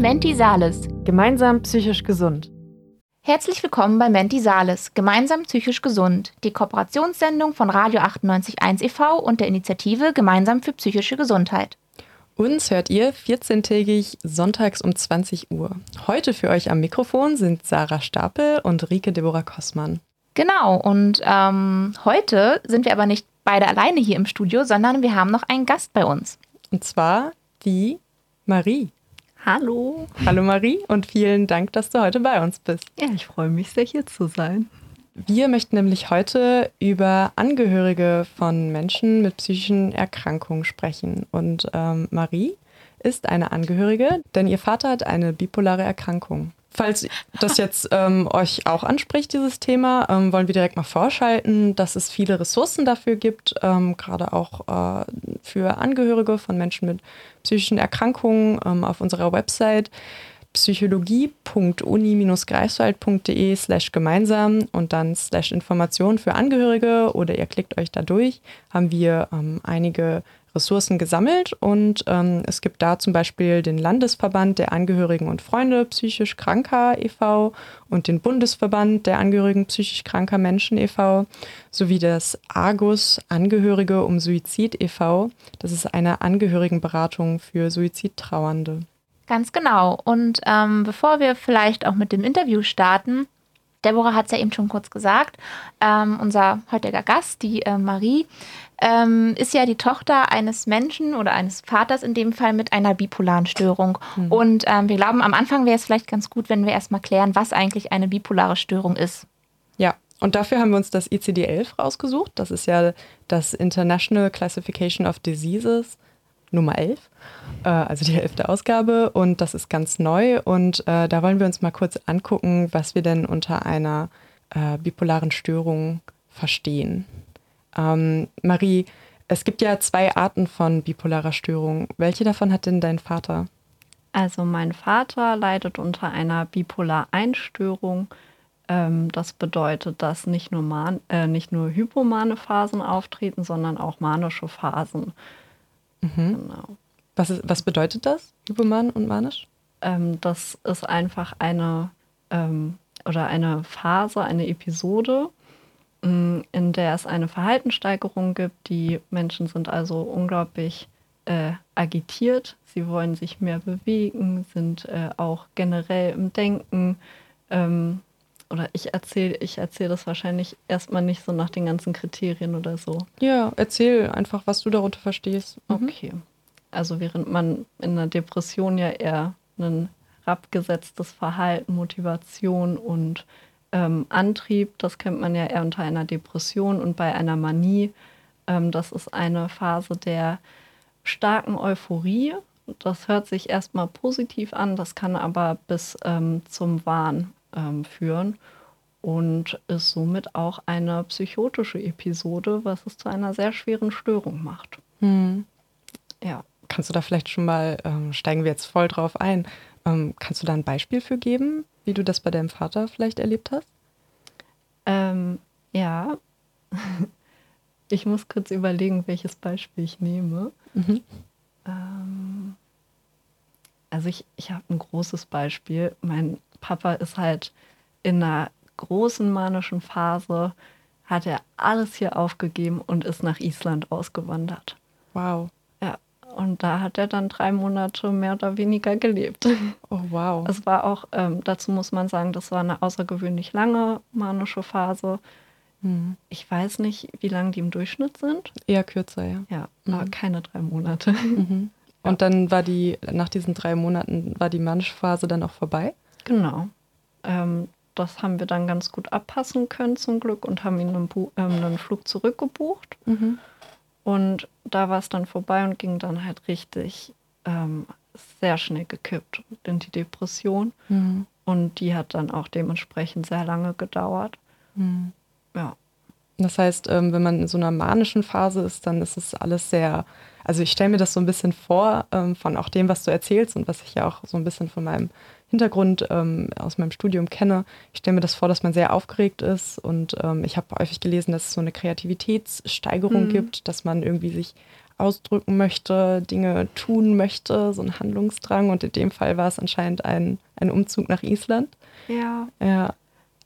Menti Sales. Gemeinsam psychisch gesund. Herzlich willkommen bei Menti Sales, gemeinsam psychisch gesund, die Kooperationssendung von Radio 98.1 e.V. und der Initiative Gemeinsam für psychische Gesundheit. Uns hört ihr 14-tägig sonntags um 20 Uhr. Heute für euch am Mikrofon sind Sarah Stapel und Rike Deborah Kossmann. Genau, und ähm, heute sind wir aber nicht beide alleine hier im Studio, sondern wir haben noch einen Gast bei uns. Und zwar die Marie. Hallo. Hallo Marie und vielen Dank, dass du heute bei uns bist. Ja, ich freue mich sehr, hier zu sein. Wir möchten nämlich heute über Angehörige von Menschen mit psychischen Erkrankungen sprechen. Und ähm, Marie ist eine Angehörige, denn ihr Vater hat eine bipolare Erkrankung. Falls das jetzt ähm, euch auch anspricht, dieses Thema, ähm, wollen wir direkt mal vorschalten, dass es viele Ressourcen dafür gibt, ähm, gerade auch äh, für Angehörige von Menschen mit psychischen Erkrankungen ähm, auf unserer Website psychologie.uni-greifswald.de slash gemeinsam und dann slash Informationen für Angehörige oder ihr klickt euch da durch, haben wir ähm, einige Ressourcen gesammelt und ähm, es gibt da zum Beispiel den Landesverband der Angehörigen und Freunde psychisch kranker e.V. und den Bundesverband der Angehörigen psychisch kranker Menschen e.V. sowie das Argus Angehörige um Suizid e.V. Das ist eine Angehörigenberatung für Suizidtrauernde. Ganz genau. Und ähm, bevor wir vielleicht auch mit dem Interview starten, Deborah hat es ja eben schon kurz gesagt, ähm, unser heutiger Gast, die äh, Marie, ähm, ist ja die Tochter eines Menschen oder eines Vaters in dem Fall mit einer bipolaren Störung. Mhm. Und ähm, wir glauben, am Anfang wäre es vielleicht ganz gut, wenn wir erstmal klären, was eigentlich eine bipolare Störung ist. Ja, und dafür haben wir uns das ICD-11 rausgesucht. Das ist ja das International Classification of Diseases. Nummer 11, äh, also die elfte Ausgabe und das ist ganz neu und äh, da wollen wir uns mal kurz angucken, was wir denn unter einer äh, bipolaren Störung verstehen. Ähm, Marie, es gibt ja zwei Arten von bipolarer Störung. Welche davon hat denn dein Vater? Also mein Vater leidet unter einer Bipolar-Einstörung. Ähm, das bedeutet, dass nicht nur, man, äh, nicht nur hypomane Phasen auftreten, sondern auch manische Phasen. Mhm. Genau. Was, ist, was bedeutet das, hypoman und manisch? Ähm, das ist einfach eine ähm, oder eine Phase, eine Episode, mm, in der es eine Verhaltenssteigerung gibt. Die Menschen sind also unglaublich äh, agitiert. Sie wollen sich mehr bewegen, sind äh, auch generell im Denken ähm, oder ich erzähle ich erzähl das wahrscheinlich erstmal nicht so nach den ganzen Kriterien oder so. Ja, erzähl einfach, was du darunter verstehst. Mhm. Okay. Also während man in einer Depression ja eher ein abgesetztes Verhalten, Motivation und ähm, Antrieb, das kennt man ja eher unter einer Depression und bei einer Manie, ähm, das ist eine Phase der starken Euphorie. Das hört sich erstmal positiv an, das kann aber bis ähm, zum Wahn ähm, führen und ist somit auch eine psychotische Episode, was es zu einer sehr schweren Störung macht. Hm. Ja. Kannst du da vielleicht schon mal, ähm, steigen wir jetzt voll drauf ein, ähm, kannst du da ein Beispiel für geben, wie du das bei deinem Vater vielleicht erlebt hast? Ähm, ja. ich muss kurz überlegen, welches Beispiel ich nehme. Mhm. Ähm, also ich, ich habe ein großes Beispiel. Mein Papa ist halt in einer großen manischen Phase, hat er alles hier aufgegeben und ist nach Island ausgewandert. Wow. Ja, und da hat er dann drei Monate mehr oder weniger gelebt. Oh, wow. Es war auch, ähm, dazu muss man sagen, das war eine außergewöhnlich lange manische Phase. Mhm. Ich weiß nicht, wie lange die im Durchschnitt sind. Eher kürzer, ja. Ja, mhm. aber keine drei Monate. Mhm. Und dann war die, nach diesen drei Monaten, war die manische Phase dann auch vorbei? Genau. Ähm, das haben wir dann ganz gut abpassen können zum Glück und haben ihn einen, Bu ähm, einen Flug zurückgebucht. Mhm. Und da war es dann vorbei und ging dann halt richtig ähm, sehr schnell gekippt in die Depression. Mhm. Und die hat dann auch dementsprechend sehr lange gedauert. Mhm. Ja. Das heißt, ähm, wenn man in so einer manischen Phase ist, dann ist es alles sehr, also ich stelle mir das so ein bisschen vor, ähm, von auch dem, was du erzählst und was ich ja auch so ein bisschen von meinem Hintergrund ähm, aus meinem Studium kenne. Ich stelle mir das vor, dass man sehr aufgeregt ist und ähm, ich habe häufig gelesen, dass es so eine Kreativitätssteigerung mhm. gibt, dass man irgendwie sich ausdrücken möchte, Dinge tun möchte, so ein Handlungsdrang. Und in dem Fall war es anscheinend ein, ein Umzug nach Island. Ja. Ja.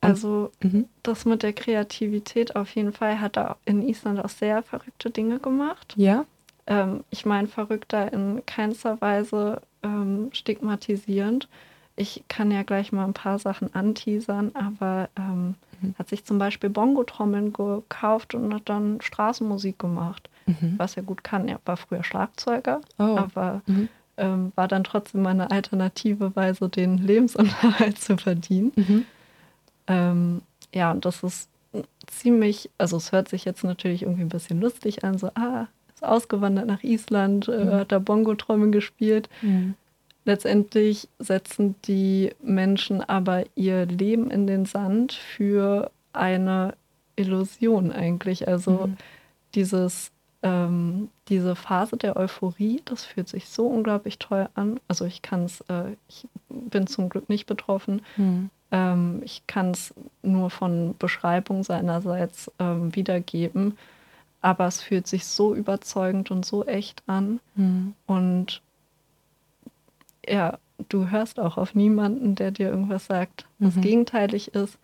Also mhm. das mit der Kreativität auf jeden Fall hat er in Island auch sehr verrückte Dinge gemacht. Ja. Ähm, ich meine, verrückter in keinster Weise ähm, stigmatisierend. Ich kann ja gleich mal ein paar Sachen anteasern, aber ähm, mhm. hat sich zum Beispiel Bongo-Trommeln gekauft und hat dann Straßenmusik gemacht, mhm. was er gut kann. Er war früher Schlagzeuger, oh. aber mhm. ähm, war dann trotzdem eine alternative Weise, den Lebensunterhalt zu verdienen. Mhm. Ähm, ja, und das ist ziemlich, also es hört sich jetzt natürlich irgendwie ein bisschen lustig an, so, ah, ist ausgewandert nach Island, äh, mhm. hat da Bongo-Trommeln gespielt. Letztendlich setzen die Menschen aber ihr Leben in den Sand für eine Illusion eigentlich. Also mhm. dieses, ähm, diese Phase der Euphorie, das fühlt sich so unglaublich toll an. Also ich kann es, äh, ich bin zum Glück nicht betroffen. Mhm. Ähm, ich kann es nur von Beschreibung seinerseits ähm, wiedergeben. Aber es fühlt sich so überzeugend und so echt an. Mhm. Und ja, du hörst auch auf niemanden, der dir irgendwas sagt, was mhm. gegenteilig ist.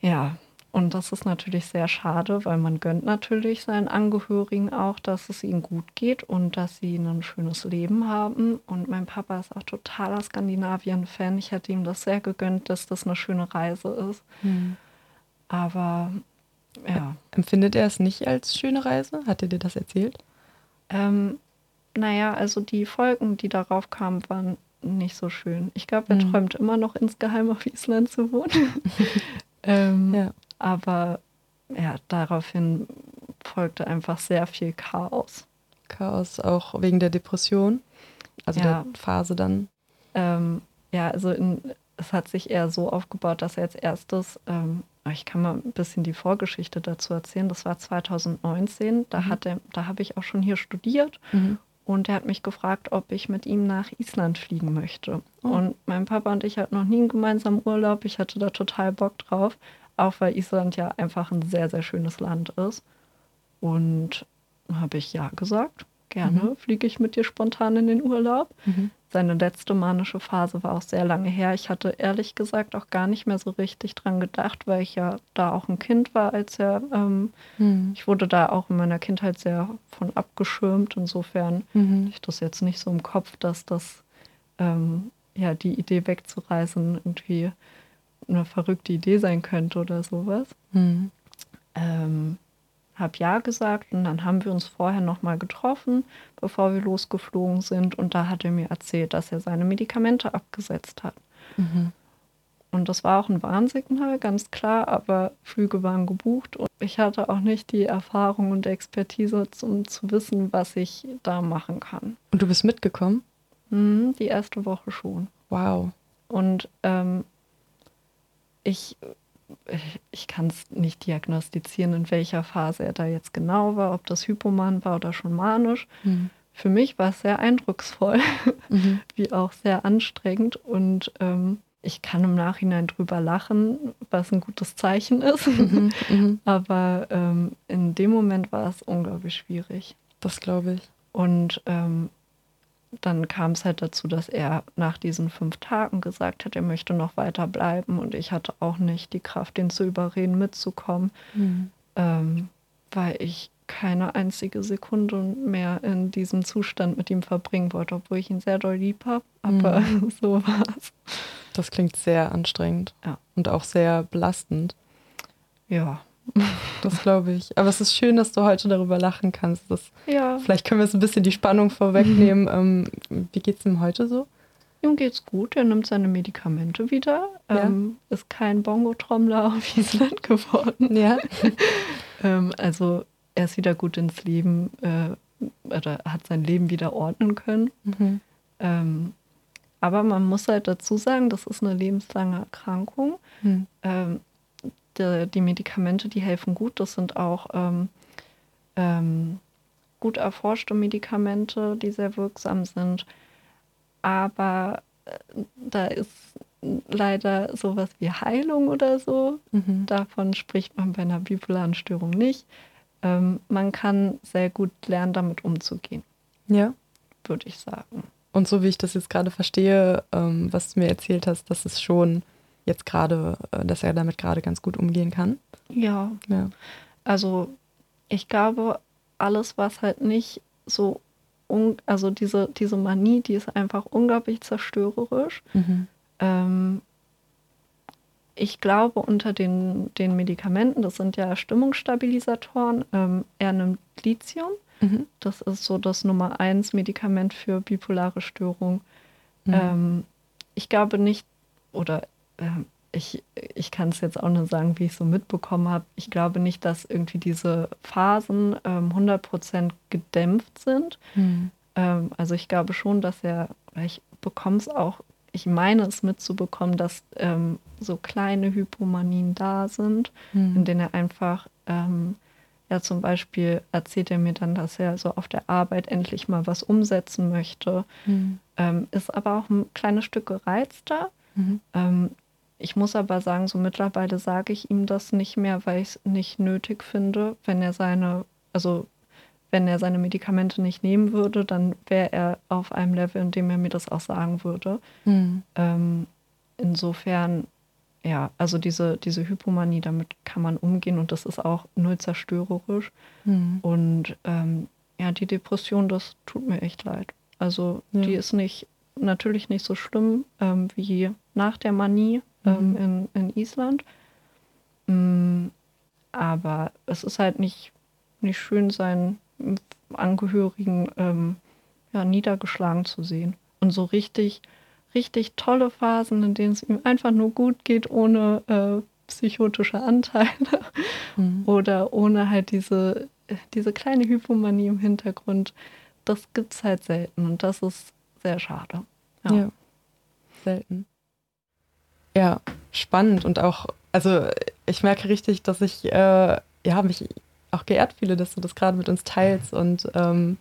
Ja, und das ist natürlich sehr schade, weil man gönnt natürlich seinen Angehörigen auch, dass es ihnen gut geht und dass sie ein schönes Leben haben. Und mein Papa ist auch totaler Skandinavien-Fan. Ich hätte ihm das sehr gegönnt, dass das eine schöne Reise ist. Mhm. Aber ja. Empfindet er es nicht als schöne Reise? Hat er dir das erzählt? Ähm, naja, also die Folgen, die darauf kamen, waren nicht so schön. Ich glaube, er mhm. träumt immer noch insgeheim auf Island zu wohnen. ähm, ja. Aber ja, daraufhin folgte einfach sehr viel Chaos. Chaos auch wegen der Depression, also ja. der Phase dann. Ähm, ja, also in, es hat sich eher so aufgebaut, dass er als erstes, ähm, ich kann mal ein bisschen die Vorgeschichte dazu erzählen. Das war 2019, da mhm. da habe ich auch schon hier studiert mhm. Und er hat mich gefragt, ob ich mit ihm nach Island fliegen möchte. Oh. Und mein Papa und ich hatten noch nie einen gemeinsamen Urlaub. Ich hatte da total Bock drauf. Auch weil Island ja einfach ein sehr, sehr schönes Land ist. Und habe ich ja gesagt. Gerne mhm. fliege ich mit dir spontan in den Urlaub. Mhm. Seine letzte manische Phase war auch sehr lange her. Ich hatte ehrlich gesagt auch gar nicht mehr so richtig dran gedacht, weil ich ja da auch ein Kind war, als er. Ähm, mhm. Ich wurde da auch in meiner Kindheit sehr von abgeschirmt. Insofern mhm. ich das jetzt nicht so im Kopf, dass das ähm, ja die Idee wegzureisen irgendwie eine verrückte Idee sein könnte oder sowas. Mhm. Ähm, habe ja gesagt und dann haben wir uns vorher nochmal getroffen, bevor wir losgeflogen sind und da hat er mir erzählt, dass er seine Medikamente abgesetzt hat. Mhm. Und das war auch ein Warnsignal, ganz klar, aber Flüge waren gebucht und ich hatte auch nicht die Erfahrung und Expertise, um zu wissen, was ich da machen kann. Und du bist mitgekommen? Mhm, die erste Woche schon. Wow. Und ähm, ich, ich kann es nicht diagnostizieren, in welcher Phase er da jetzt genau war, ob das Hypoman war oder schon manisch. Mhm. Für mich war es sehr eindrucksvoll, mhm. wie auch sehr anstrengend und ähm, ich kann im Nachhinein drüber lachen, was ein gutes Zeichen ist. Mhm, mhm. Aber ähm, in dem Moment war es unglaublich schwierig. Das glaube ich. Und ähm, dann kam es halt dazu, dass er nach diesen fünf Tagen gesagt hat, er möchte noch weiter bleiben und ich hatte auch nicht die Kraft, ihn zu überreden, mitzukommen, mhm. ähm, weil ich keine einzige Sekunde mehr in diesem Zustand mit ihm verbringen wollte, obwohl ich ihn sehr doll lieb habe. Aber mhm. so war es. Das klingt sehr anstrengend ja. und auch sehr belastend. Ja, das glaube ich. Aber es ist schön, dass du heute darüber lachen kannst. Das, ja. Vielleicht können wir jetzt ein bisschen die Spannung vorwegnehmen. ähm, wie geht es ihm heute so? Ihm geht's gut. Er nimmt seine Medikamente wieder. Ja. Ähm, ist kein Bongo-Trommler auf Island geworden. Ja. ähm, also er ist wieder gut ins Leben äh, oder hat sein Leben wieder ordnen können. Mhm. Ähm, aber man muss halt dazu sagen, das ist eine lebenslange Erkrankung. Mhm. Die, die Medikamente, die helfen gut. Das sind auch ähm, ähm, gut erforschte Medikamente, die sehr wirksam sind. Aber äh, da ist leider sowas wie Heilung oder so. Mhm. Davon spricht man bei einer bipolaren Störung nicht. ähm, man kann sehr gut lernen, damit umzugehen. Ja. Würde ich sagen. Und so wie ich das jetzt gerade verstehe, ähm, was du mir erzählt hast, dass es schon jetzt gerade, äh, dass er damit gerade ganz gut umgehen kann. Ja. Ja. Also ich glaube, alles, was halt nicht so, also diese, diese Manie, die ist einfach unglaublich zerstörerisch. Mhm. Ähm, ich glaube, unter den, den Medikamenten, das sind ja Stimmungsstabilisatoren, ähm, er nimmt Lithium. Mhm. Das ist so das Nummer eins Medikament für bipolare Störung. Mhm. Ähm, ich glaube nicht, oder ich, ich kann es jetzt auch nur sagen, wie ich so mitbekommen habe. Ich glaube nicht, dass irgendwie diese Phasen ähm, 100% gedämpft sind. Mhm. Ähm, also ich glaube schon, dass er, ich bekomme es auch, ich meine es mitzubekommen, dass ähm, so kleine Hypomanien da sind, Mhm. in denen er einfach, ähm, ja zum Beispiel erzählt er mir dann, dass er so auf der Arbeit endlich mal was umsetzen möchte, Mhm. ähm, ist aber auch ein kleines Stück gereizter. Mhm. Ähm, ich muss aber sagen, so mittlerweile sage ich ihm das nicht mehr, weil ich es nicht nötig finde, wenn er seine, also wenn er seine Medikamente nicht nehmen würde, dann wäre er auf einem Level, in dem er mir das auch sagen würde. Mhm. Ähm, insofern, ja, also diese, diese Hypomanie, damit kann man umgehen und das ist auch null zerstörerisch. Mhm. Und ähm, ja, die Depression, das tut mir echt leid. Also Ja. die ist nicht, natürlich nicht so schlimm ähm, wie nach der Manie ähm, Mhm. in, in Island. Mm, aber es ist halt nicht, nicht schön, seinen Angehörigen ähm, ja, niedergeschlagen zu sehen. Und so richtig, richtig tolle Phasen, in denen es ihm einfach nur gut geht, ohne äh, psychotische Anteile Mhm. oder ohne halt diese, diese kleine Hypomanie im Hintergrund, das gibt es halt selten und das ist sehr schade. Ja. Selten. Ja, spannend und auch, also ich merke richtig, dass ich äh, ja, mich auch geehrt fühle, dass du das gerade mit uns teilst und ähm,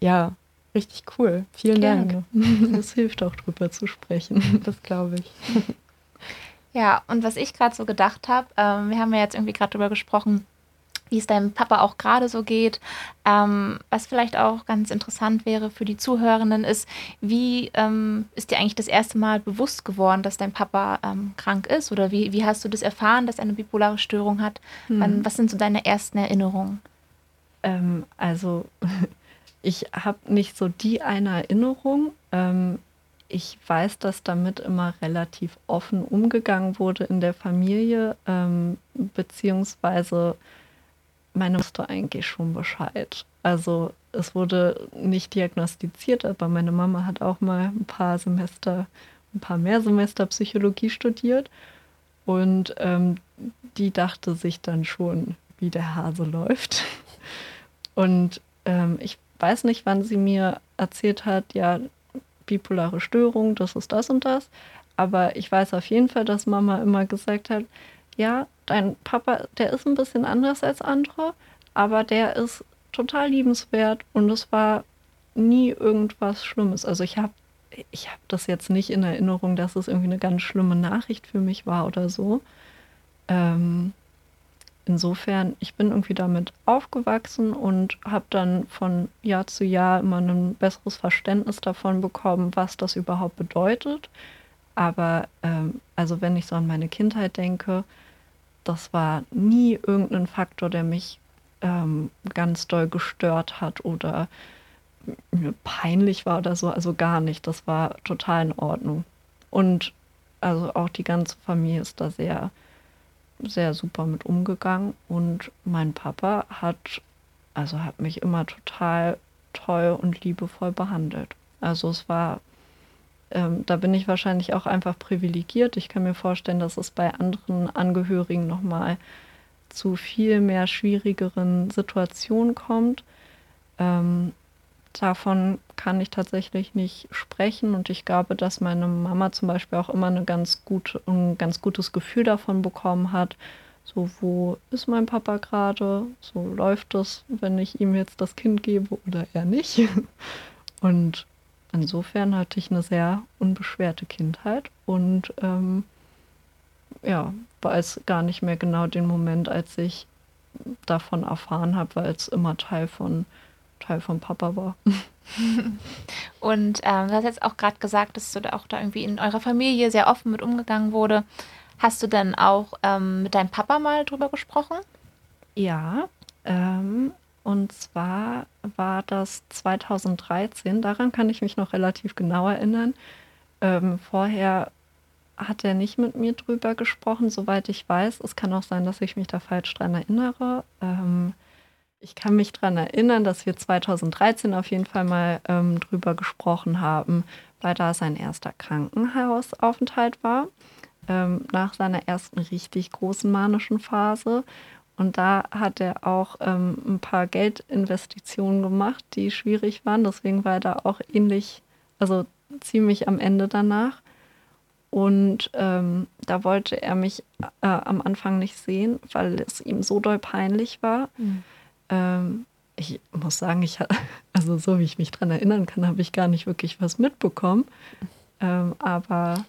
ja, richtig cool. Vielen Dank. Gerne. Es hilft auch drüber zu sprechen. Das glaube ich. Ja, und was ich gerade so gedacht habe, ähm, wir haben ja jetzt irgendwie gerade drüber gesprochen, wie es deinem Papa auch gerade so geht. Ähm, was vielleicht auch ganz interessant wäre für die Zuhörenden ist, wie ähm, ist dir eigentlich das erste Mal bewusst geworden, dass dein Papa ähm, krank ist? Oder wie, wie hast du das erfahren, dass er eine bipolare Störung hat? Wann, was sind so deine ersten Erinnerungen? Ähm, also ich habe nicht so die eine Erinnerung. Ähm, ich weiß, dass damit immer relativ offen umgegangen wurde in der Familie, ähm, beziehungsweise meine wusste eigentlich schon Bescheid. Also es wurde nicht diagnostiziert, aber meine Mama hat auch mal ein paar Semester, ein paar mehr Semester Psychologie studiert und ähm, die dachte sich dann schon, wie der Hase läuft. Und ähm, ich weiß nicht, wann sie mir erzählt hat, ja, bipolare Störung, das ist das und das. Aber ich weiß auf jeden Fall, dass Mama immer gesagt hat, ja, dein Papa, der ist ein bisschen anders als andere, aber der ist total liebenswert und es war nie irgendwas Schlimmes. Also ich habe ich hab das jetzt nicht in Erinnerung, dass es irgendwie eine ganz schlimme Nachricht für mich war oder so. Ähm, insofern, ich bin irgendwie damit aufgewachsen und habe dann von Jahr zu Jahr immer ein besseres Verständnis davon bekommen, was das überhaupt bedeutet. Aber ähm, also wenn ich so an meine Kindheit denke, das war nie irgendein Faktor, der mich ähm, ganz doll gestört hat oder mir peinlich war oder so. Also gar nicht. Das war total in Ordnung. Und also auch die ganze Familie ist da sehr sehr super mit umgegangen und mein Papa hat, also hat mich immer total toll und liebevoll behandelt. Also es war, ähm, da bin ich wahrscheinlich auch einfach privilegiert. Ich kann mir vorstellen, dass es bei anderen Angehörigen nochmal zu viel mehr schwierigeren Situationen kommt. Ähm, davon kann ich tatsächlich nicht sprechen und ich glaube, dass meine Mama zum Beispiel auch immer eine ganz gute, ein ganz gutes Gefühl davon bekommen hat, so wo ist mein Papa gerade, so läuft es, wenn ich ihm jetzt das Kind gebe oder er nicht. Und insofern hatte ich eine sehr unbeschwerte Kindheit und ähm, ja, weiß gar nicht mehr genau den Moment, als ich davon erfahren habe, weil es immer Teil von, Teil von Papa war. Und ähm, du hast jetzt auch gerade gesagt, dass du da auch da irgendwie in eurer Familie sehr offen mit umgegangen wurde. Hast du denn auch ähm, mit deinem Papa mal drüber gesprochen? Ja, ähm, und zwar war das 2013, daran kann ich mich noch relativ genau erinnern. Ähm, vorher hat er nicht mit mir drüber gesprochen, soweit ich weiß. Es kann auch sein, dass ich mich da falsch dran erinnere. Ähm, ich kann mich daran erinnern, dass wir 2013 auf jeden Fall mal ähm, drüber gesprochen haben, weil da sein erster Krankenhausaufenthalt war, ähm, nach seiner ersten richtig großen manischen Phase. Und da hat er auch ähm, ein paar Geldinvestitionen gemacht, die schwierig waren. Deswegen war er da auch ähnlich, also ziemlich am Ende danach. Und ähm, da wollte er mich äh, am Anfang nicht sehen, weil es ihm so doll peinlich war. Mhm. Ähm, ich muss sagen, ich also so wie ich mich daran erinnern kann, habe ich gar nicht wirklich was mitbekommen. Ähm, aber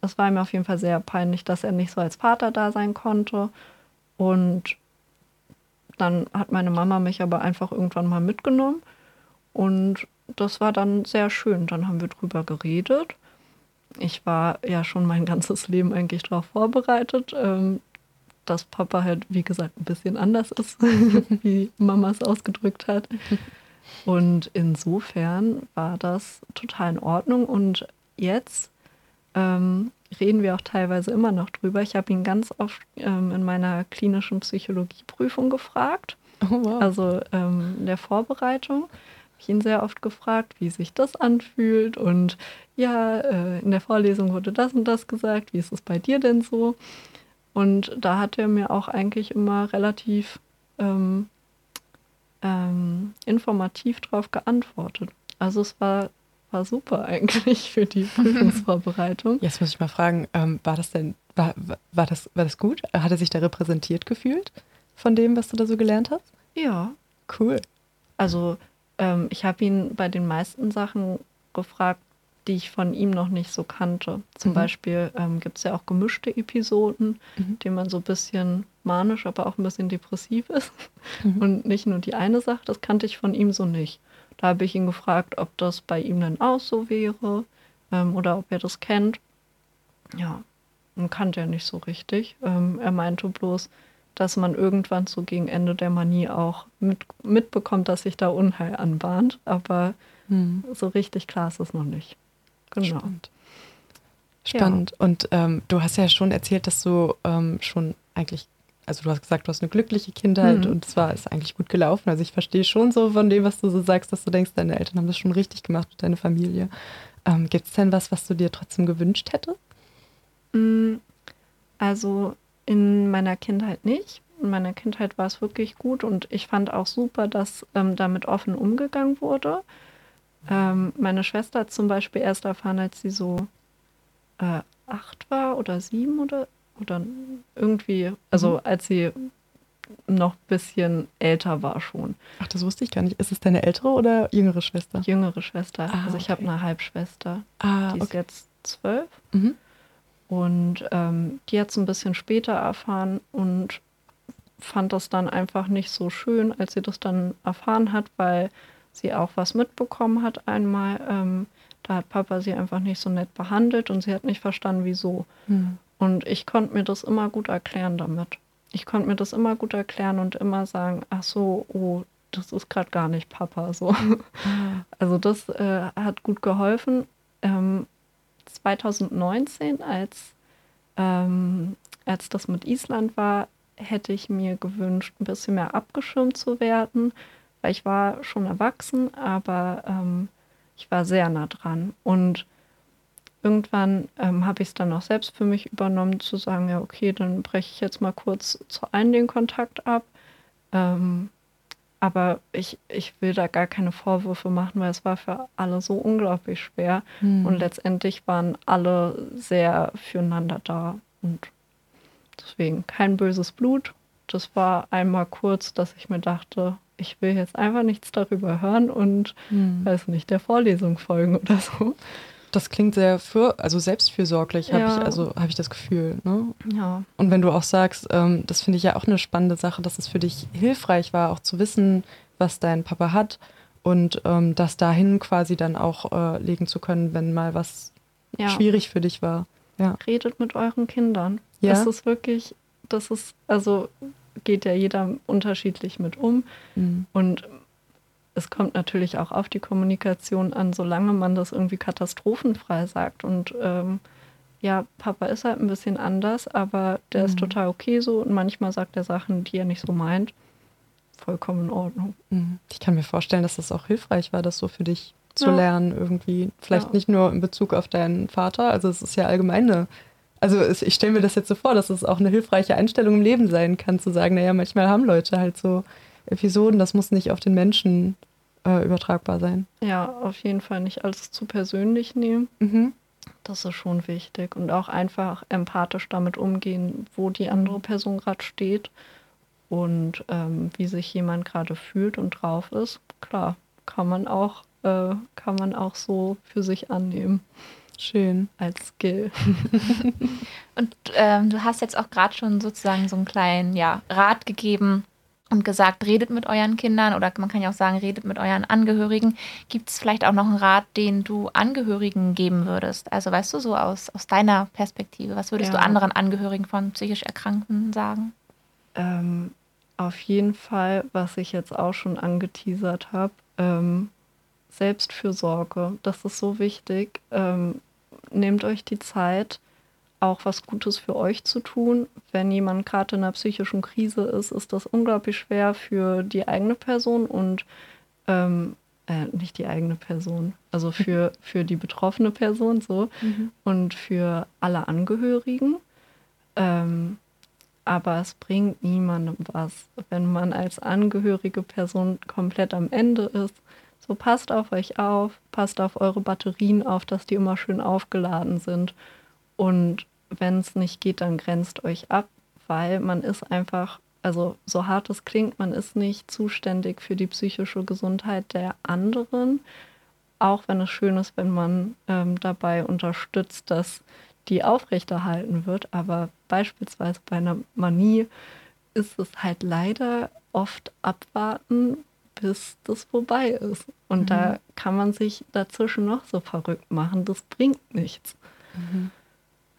es war mir auf jeden Fall sehr peinlich, dass er nicht so als Vater da sein konnte. Und dann hat meine Mama mich aber einfach irgendwann mal mitgenommen. Und das war dann sehr schön. Dann haben wir drüber geredet. Ich war ja schon mein ganzes Leben eigentlich darauf vorbereitet, ähm, dass Papa halt, wie gesagt, ein bisschen anders ist, wie Mama es ausgedrückt hat. Und insofern war das total in Ordnung. Und jetzt ähm, reden wir auch teilweise immer noch drüber. Ich habe ihn ganz oft ähm, in meiner klinischen Psychologieprüfung gefragt. Oh, wow. Also ähm, in der Vorbereitung habe ich ihn sehr oft gefragt, wie sich das anfühlt. Und ja, äh, in der Vorlesung wurde das und das gesagt. Wie ist es bei dir denn so? Und da hat er mir auch eigentlich immer relativ ähm, ähm, informativ drauf geantwortet. Also es war, war super eigentlich für die Prüfungsvorbereitung. Jetzt muss ich mal fragen, ähm, war das denn, war, war, das, war das gut? Hat er sich da repräsentiert gefühlt von dem, was du da so gelernt hast? Ja. Cool. Also ähm, ich habe ihn bei den meisten Sachen gefragt, die ich von ihm noch nicht so kannte. Zum mhm. Beispiel ähm, gibt es ja auch gemischte Episoden, mhm. denen man so ein bisschen manisch, aber auch ein bisschen depressiv ist. Mhm. Und nicht nur die eine Sache, das kannte ich von ihm so nicht. Da habe ich ihn gefragt, ob das bei ihm dann auch so wäre ähm, oder ob er das kennt. Ja, und kannte er nicht so richtig. Ähm, er meinte bloß, dass man irgendwann so gegen Ende der Manie auch mit, mitbekommt, dass sich da Unheil anbahnt. Aber mhm. so richtig klar ist es noch nicht. Genau. Spannend. Spannend. Ja. Und ähm, du hast ja schon erzählt, dass du ähm, schon eigentlich, also du hast gesagt, du hast eine glückliche Kindheit mhm. und zwar ist eigentlich gut gelaufen. Also ich verstehe schon so von dem, was du so sagst, dass du denkst, deine Eltern haben das schon richtig gemacht mit deiner Familie. Ähm, Gibt es denn was, was du dir trotzdem gewünscht hättest? Mm, also in meiner Kindheit nicht. In meiner Kindheit war es wirklich gut und ich fand auch super, dass ähm, damit offen umgegangen wurde. Ähm, meine Schwester hat zum Beispiel erst erfahren, als sie so äh, acht war oder sieben oder, oder irgendwie, also mhm. als sie noch ein bisschen älter war schon. Ach, das wusste ich gar nicht. Ist es deine ältere oder jüngere Schwester? Jüngere Schwester. Ah, also ich okay. habe eine Halbschwester. Ah, die ist okay. jetzt zwölf. Mhm. Und ähm, die hat es ein bisschen später erfahren und fand das dann einfach nicht so schön, als sie das dann erfahren hat, weil sie auch was mitbekommen hat einmal. Ähm, da hat Papa sie einfach nicht so nett behandelt und sie hat nicht verstanden, wieso. Hm. Und ich konnte mir das immer gut erklären damit. Ich konnte mir das immer gut erklären und immer sagen, ach so, oh, das ist gerade gar nicht Papa. So. Also das äh, hat gut geholfen. Ähm, 2019, als, ähm, als das mit Island war, hätte ich mir gewünscht, ein bisschen mehr abgeschirmt zu werden weil ich war schon erwachsen, aber ähm, ich war sehr nah dran. Und irgendwann ähm, habe ich es dann auch selbst für mich übernommen, zu sagen, ja, okay, dann breche ich jetzt mal kurz zu allen den Kontakt ab. Ähm, aber ich, ich will da gar keine Vorwürfe machen, weil es war für alle so unglaublich schwer. Hm. Und letztendlich waren alle sehr füreinander da. Und deswegen kein böses Blut. Das war einmal kurz, dass ich mir dachte, ich will jetzt einfach nichts darüber hören und hm. weiß nicht, der Vorlesung folgen oder so. Das klingt sehr für, also selbstfürsorglich, habe Ja. ich, also habe ich das Gefühl. Ne? Ja. Und wenn du auch sagst, ähm, das finde ich ja auch eine spannende Sache, dass es für dich hilfreich war, auch zu wissen, was dein Papa hat und ähm, das dahin quasi dann auch äh, legen zu können, wenn mal was ja. schwierig für dich war. Ja. redet mit euren Kindern. Ja. Das ist wirklich, das ist, also geht ja jeder unterschiedlich mit um. Mhm. Und es kommt natürlich auch auf die Kommunikation an, solange man das irgendwie katastrophenfrei sagt. Und ähm, ja, Papa ist halt ein bisschen anders, aber der ist Mhm. total okay so. Und manchmal sagt er Sachen, die er nicht so meint. Vollkommen in Ordnung. Mhm. Ich kann mir vorstellen, dass das auch hilfreich war, das so für dich zu Ja. lernen irgendwie. Vielleicht Ja. nicht nur in Bezug auf deinen Vater, also es ist ja allgemein eine, also ich stelle mir das jetzt so vor, dass es auch eine hilfreiche Einstellung im Leben sein kann, zu sagen, naja, manchmal haben Leute halt so Episoden, das muss nicht auf den Menschen äh, übertragbar sein. Ja, auf jeden Fall nicht alles zu persönlich nehmen. Mhm. Das ist schon wichtig. Und auch einfach empathisch damit umgehen, wo die andere Person gerade steht und ähm, wie sich jemand gerade fühlt und drauf ist. Klar, kann man auch, äh, kann man auch so für sich annehmen Schön. als Skill. Und ähm, du hast jetzt auch gerade schon sozusagen so einen kleinen ja, Rat gegeben und gesagt, redet mit euren Kindern oder man kann ja auch sagen, redet mit euren Angehörigen. Gibt es vielleicht auch noch einen Rat, den du Angehörigen geben würdest? Also weißt du, so aus, aus deiner Perspektive, was würdest Ja. du anderen Angehörigen von psychisch Erkrankten sagen? Ähm, auf jeden Fall, was ich jetzt auch schon angeteasert habe, ähm, Selbstfürsorge, das ist so wichtig. Ähm, nehmt euch die Zeit, auch was Gutes für euch zu tun. Wenn jemand gerade in einer psychischen Krise ist, ist das unglaublich schwer für die eigene Person und ähm, äh, nicht die eigene Person, also für, für die betroffene Person so und für alle Angehörigen. Ähm, aber es bringt niemandem was, wenn man als angehörige Person komplett am Ende ist. So passt auf euch auf, passt auf eure Batterien auf, dass die immer schön aufgeladen sind. Und wenn es nicht geht, dann grenzt euch ab, weil man ist einfach, also so hart es klingt, man ist nicht zuständig für die psychische Gesundheit der anderen, auch wenn es schön ist, wenn man ähm, dabei unterstützt, dass die aufrechterhalten wird. Aber beispielsweise bei einer Manie ist es halt leider oft abwarten, bis das vorbei ist. Und da kann man sich dazwischen noch so verrückt machen. Das bringt nichts.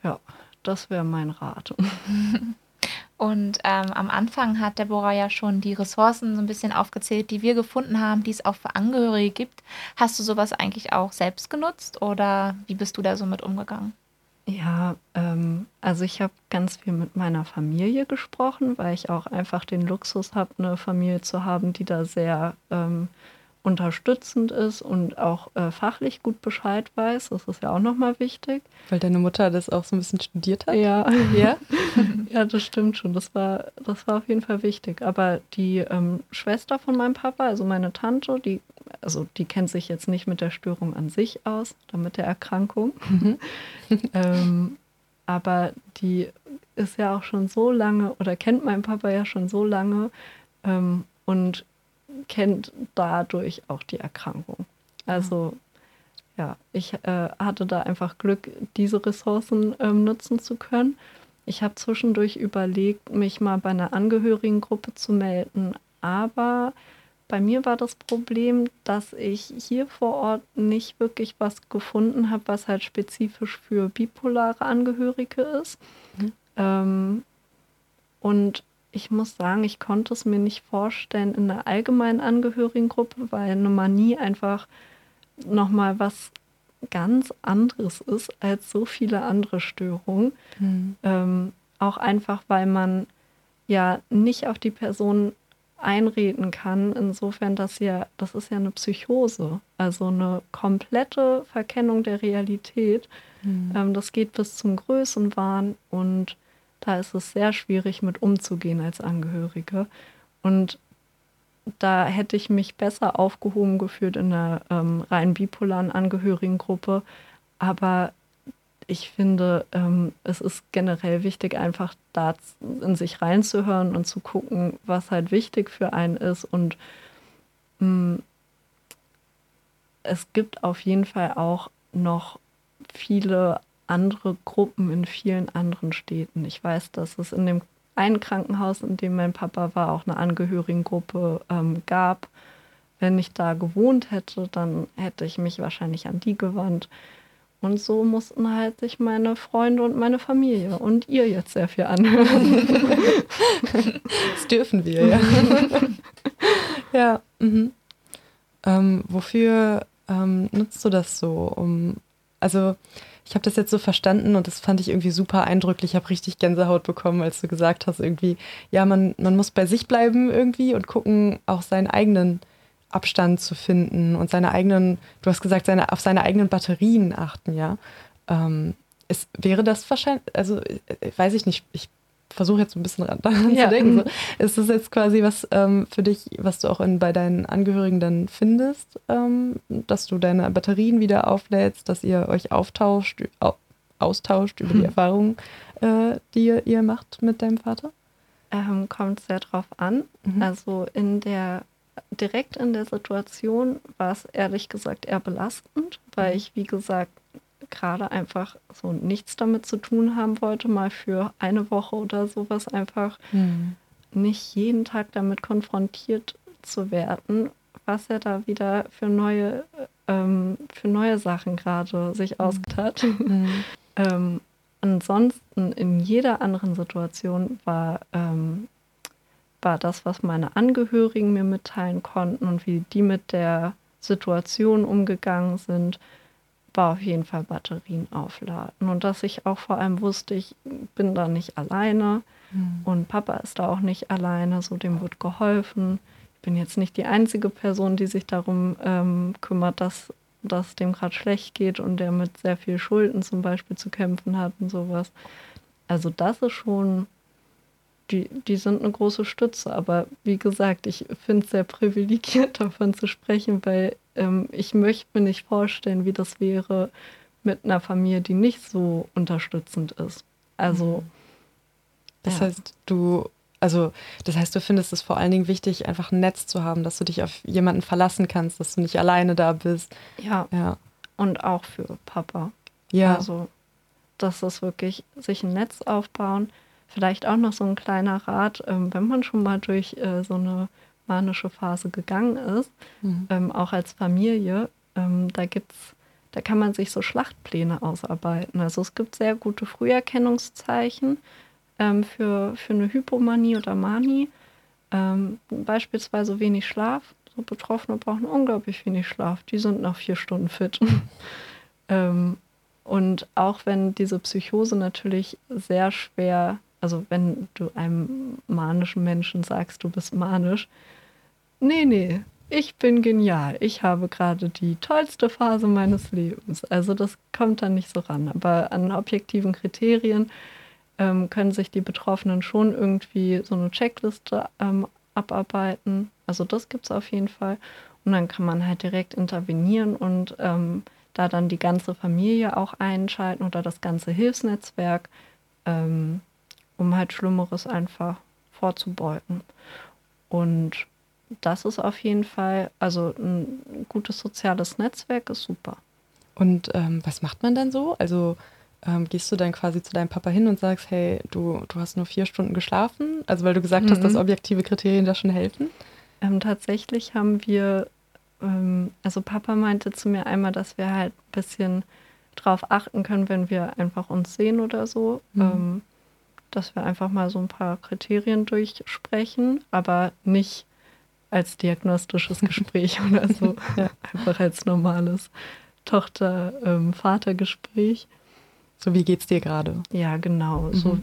Ja, das wäre mein Rat. Und ähm, am Anfang hat Deborah ja schon die Ressourcen so ein bisschen aufgezählt, die wir gefunden haben, die es auch für Angehörige gibt. Hast du sowas eigentlich auch selbst genutzt oder wie bist du da so mit umgegangen? Ja, ähm, also ich habe ganz viel mit meiner Familie gesprochen, weil ich auch einfach den Luxus habe, eine Familie zu haben, die da sehr ähm, unterstützend ist und auch äh, fachlich gut Bescheid weiß. Das ist ja auch nochmal wichtig. Weil deine Mutter das auch so ein bisschen studiert hat. Ja, Ja? ja, das stimmt schon. Das war, das war auf jeden Fall wichtig. Aber die ähm, Schwester von meinem Papa, also meine Tante, die, also die kennt sich jetzt nicht mit der Störung an sich aus, oder mit der Erkrankung. ähm, aber die ist ja auch schon so lange oder kennt meinen Papa ja schon so lange ähm, und kennt dadurch auch die Erkrankung. Also ja, ich äh, hatte da einfach Glück, diese Ressourcen ähm, nutzen zu können. Ich habe zwischendurch überlegt, mich mal bei einer Angehörigengruppe zu melden, aber bei mir war das Problem, dass ich hier vor Ort nicht wirklich was gefunden habe, was halt spezifisch für bipolare Angehörige ist. Mhm. Ähm, und ich muss sagen, ich konnte es mir nicht vorstellen in einer allgemeinen Angehörigengruppe, weil eine Manie einfach nochmal was ganz anderes ist als so viele andere Störungen. Mhm. Ähm, auch einfach, weil man ja nicht auf die Person einreden kann, insofern, dass ja, das ist ja eine Psychose, also eine komplette Verkennung der Realität. Mhm. Ähm, das geht bis zum Größenwahn und da ist es sehr schwierig mit umzugehen als Angehörige. Und da hätte ich mich besser aufgehoben gefühlt in einer ähm, rein bipolaren Angehörigengruppe. Aber ich finde, ähm, es ist generell wichtig, einfach da in sich reinzuhören und zu gucken, was halt wichtig für einen ist. Und mh, es gibt auf jeden Fall auch noch viele andere Gruppen in vielen anderen Städten. Ich weiß, dass es in dem einen Krankenhaus, in dem mein Papa war, auch eine Angehörigengruppe ähm, gab. Wenn ich da gewohnt hätte, dann hätte ich mich wahrscheinlich an die gewandt. Und so mussten halt sich meine Freunde und meine Familie und ihr jetzt sehr viel anhören. das dürfen wir, ja. ja. Mhm. Ähm, wofür ähm, nutzt du das so? Um, also ich habe das jetzt so verstanden und das fand ich irgendwie super eindrücklich. Ich habe richtig Gänsehaut bekommen, als du gesagt hast, irgendwie, ja, man, man muss bei sich bleiben irgendwie und gucken, auch seinen eigenen Abstand zu finden und seine eigenen, du hast gesagt, seine, auf seine eigenen Batterien achten, ja. Ähm, ist, wäre das wahrscheinlich, also äh, weiß ich nicht, ich versuche jetzt ein bisschen daran ja. zu denken. So. Ist das jetzt quasi was ähm, für dich, was du auch in, bei deinen Angehörigen dann findest, ähm, dass du deine Batterien wieder auflädst, dass ihr euch auftauscht, au, austauscht über hm. die Erfahrungen, äh, die ihr, ihr, macht mit deinem Vater? Ähm, kommt sehr drauf an. Mhm. Also in der direkt in der Situation war es ehrlich gesagt eher belastend, weil mhm. ich, wie gesagt, gerade einfach so nichts damit zu tun haben wollte, mal für eine Woche oder sowas einfach mhm. nicht jeden Tag damit konfrontiert zu werden, was er da wieder für neue, ähm, für neue Sachen gerade sich mhm. ausgetan. Mhm. ähm, ansonsten in jeder anderen Situation war, ähm, war das, was meine Angehörigen mir mitteilen konnten und wie die mit der Situation umgegangen sind, war auf jeden Fall Batterien aufladen. Und dass ich auch vor allem wusste, ich bin da nicht alleine mhm. und Papa ist da auch nicht alleine, so dem wird geholfen. Ich bin jetzt nicht die einzige Person, die sich darum ähm, kümmert, dass, dass dem gerade schlecht geht und der mit sehr viel Schulden zum Beispiel zu kämpfen hat und sowas. Also das ist schon die, die sind eine große Stütze. Aber wie gesagt, ich finde es sehr privilegiert, davon zu sprechen, weil ähm, ich möchte mir nicht vorstellen, wie das wäre mit einer Familie, die nicht so unterstützend ist. Also. Mhm. Das ja. heißt, du, also, das heißt, du findest es vor allen Dingen wichtig, einfach ein Netz zu haben, dass du dich auf jemanden verlassen kannst, dass du nicht alleine da bist. Ja. ja. Und auch für Papa. Ja. Also, dass das wirklich sich ein Netz aufbauen, Vielleicht auch noch so ein kleiner Rat, ähm, wenn man schon mal durch äh, so eine manische Phase gegangen ist, mhm. ähm, auch als Familie, ähm, da gibt's, da kann man sich so Schlachtpläne ausarbeiten. Also es gibt sehr gute Früherkennungszeichen ähm, für, für eine Hypomanie oder Manie. Ähm, beispielsweise wenig Schlaf. So Betroffene brauchen unglaublich wenig Schlaf. Die sind nach vier Stunden fit. ähm, und auch wenn diese Psychose natürlich sehr schwer also wenn du einem manischen Menschen sagst, du bist manisch, nee, nee, ich bin genial. Ich habe gerade die tollste Phase meines Lebens. Also das kommt dann nicht so ran. Aber an objektiven Kriterien ähm, können sich die Betroffenen schon irgendwie so eine Checkliste ähm, abarbeiten. Also das gibt es auf jeden Fall. Und dann kann man halt direkt intervenieren und ähm, da dann die ganze Familie auch einschalten oder das ganze Hilfsnetzwerk. Ähm, um halt Schlimmeres einfach vorzubeugen. Und das ist auf jeden Fall, also ein gutes soziales Netzwerk ist super. Und ähm, was macht man dann so? Also ähm, gehst du dann quasi zu deinem Papa hin und sagst, hey, du, du hast nur vier Stunden geschlafen? Also weil du gesagt mhm. hast, dass objektive Kriterien da schon helfen? Ähm, tatsächlich haben wir, ähm, also Papa meinte zu mir einmal, dass wir halt ein bisschen drauf achten können, wenn wir einfach uns sehen oder so. Mhm ähm, dass wir einfach mal so ein paar Kriterien durchsprechen, aber nicht als diagnostisches Gespräch oder so, ja. einfach als normales Tochter-Vater-Gespräch. Ähm, so, wie geht's dir gerade? Ja, genau. Mhm. So,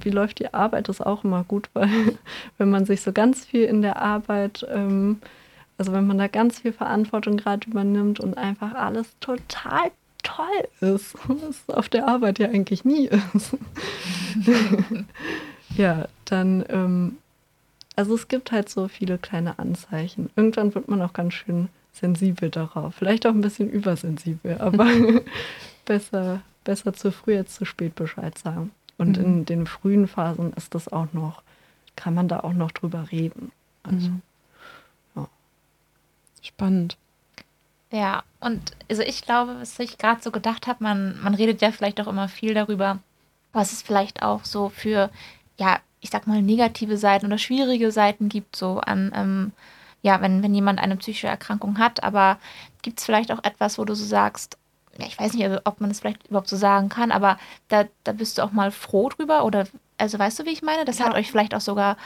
wie läuft die Arbeit, ist auch immer gut, weil wenn man sich so ganz viel in der Arbeit, ähm, also wenn man da ganz viel Verantwortung gerade übernimmt und einfach alles total toll ist, was auf der Arbeit ja eigentlich nie ist. ja, dann, ähm, also es gibt halt so viele kleine Anzeichen. Irgendwann wird man auch ganz schön sensibel darauf. Vielleicht auch ein bisschen übersensibel, aber besser, besser zu früh als zu spät Bescheid sagen. Und mhm. in den frühen Phasen ist das auch noch, kann man da auch noch drüber reden. Also, mhm. ja. Spannend. Ja, und also ich glaube, was ich gerade so gedacht habe, man, man redet ja vielleicht auch immer viel darüber, was es vielleicht auch so für, ja, ich sag mal, negative Seiten oder schwierige Seiten gibt, so an, ähm, ja, wenn, wenn jemand eine psychische Erkrankung hat, aber gibt es vielleicht auch etwas, wo du so sagst, ja, ich weiß nicht, ob man das vielleicht überhaupt so sagen kann, aber da, da bist du auch mal froh drüber oder, also weißt du, wie ich meine? Das ja. hat euch vielleicht auch sogar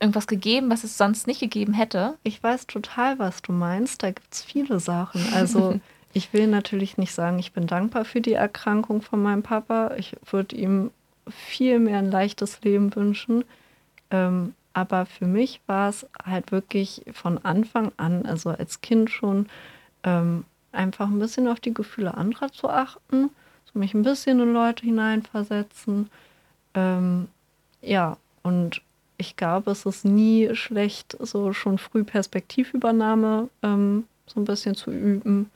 irgendwas gegeben, was es sonst nicht gegeben hätte. Ich weiß total, was du meinst. Da gibt es viele Sachen. Also ich will natürlich nicht sagen, ich bin dankbar für die Erkrankung von meinem Papa. Ich würde ihm viel mehr ein leichtes Leben wünschen. Ähm, aber für mich war es halt wirklich von Anfang an, also als Kind schon, ähm, einfach ein bisschen auf die Gefühle anderer zu achten, so mich ein bisschen in Leute hineinversetzen. Ähm, ja, und ich glaube, es ist nie schlecht, so schon früh Perspektivübernahme ähm, so ein bisschen zu üben.